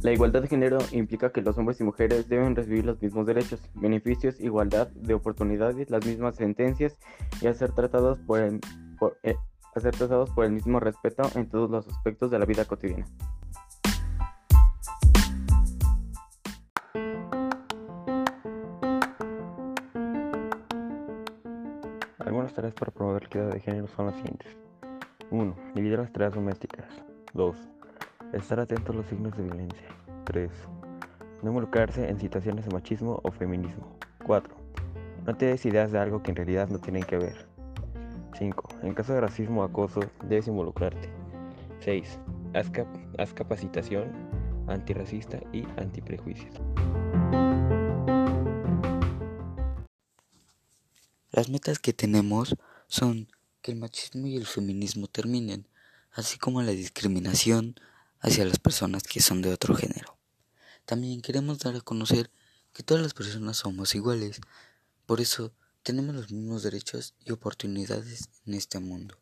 La igualdad de género implica que los hombres y mujeres deben recibir los mismos derechos, beneficios, igualdad de oportunidades, las mismas sentencias y ser tratados por el, eh, ser tratados por el mismo respeto en todos los aspectos de la vida cotidiana. Algunas tareas para promover la equidad de género son las siguientes. 1. Dividir las tareas domésticas. 2. Estar atentos a los signos de violencia. 3. No involucrarse en situaciones de machismo o feminismo. 4. No te des ideas de algo que en realidad no tienen que ver. 5. En caso de racismo o acoso, debes involucrarte. 6. Haz, haz capacitación antirracista y antiprejuicios. Las metas que tenemos son que el machismo y el feminismo terminen, así como la discriminación, hacia las personas que son de otro género. También queremos dar a conocer que todas las personas somos iguales, por eso tenemos los mismos derechos y oportunidades en este mundo.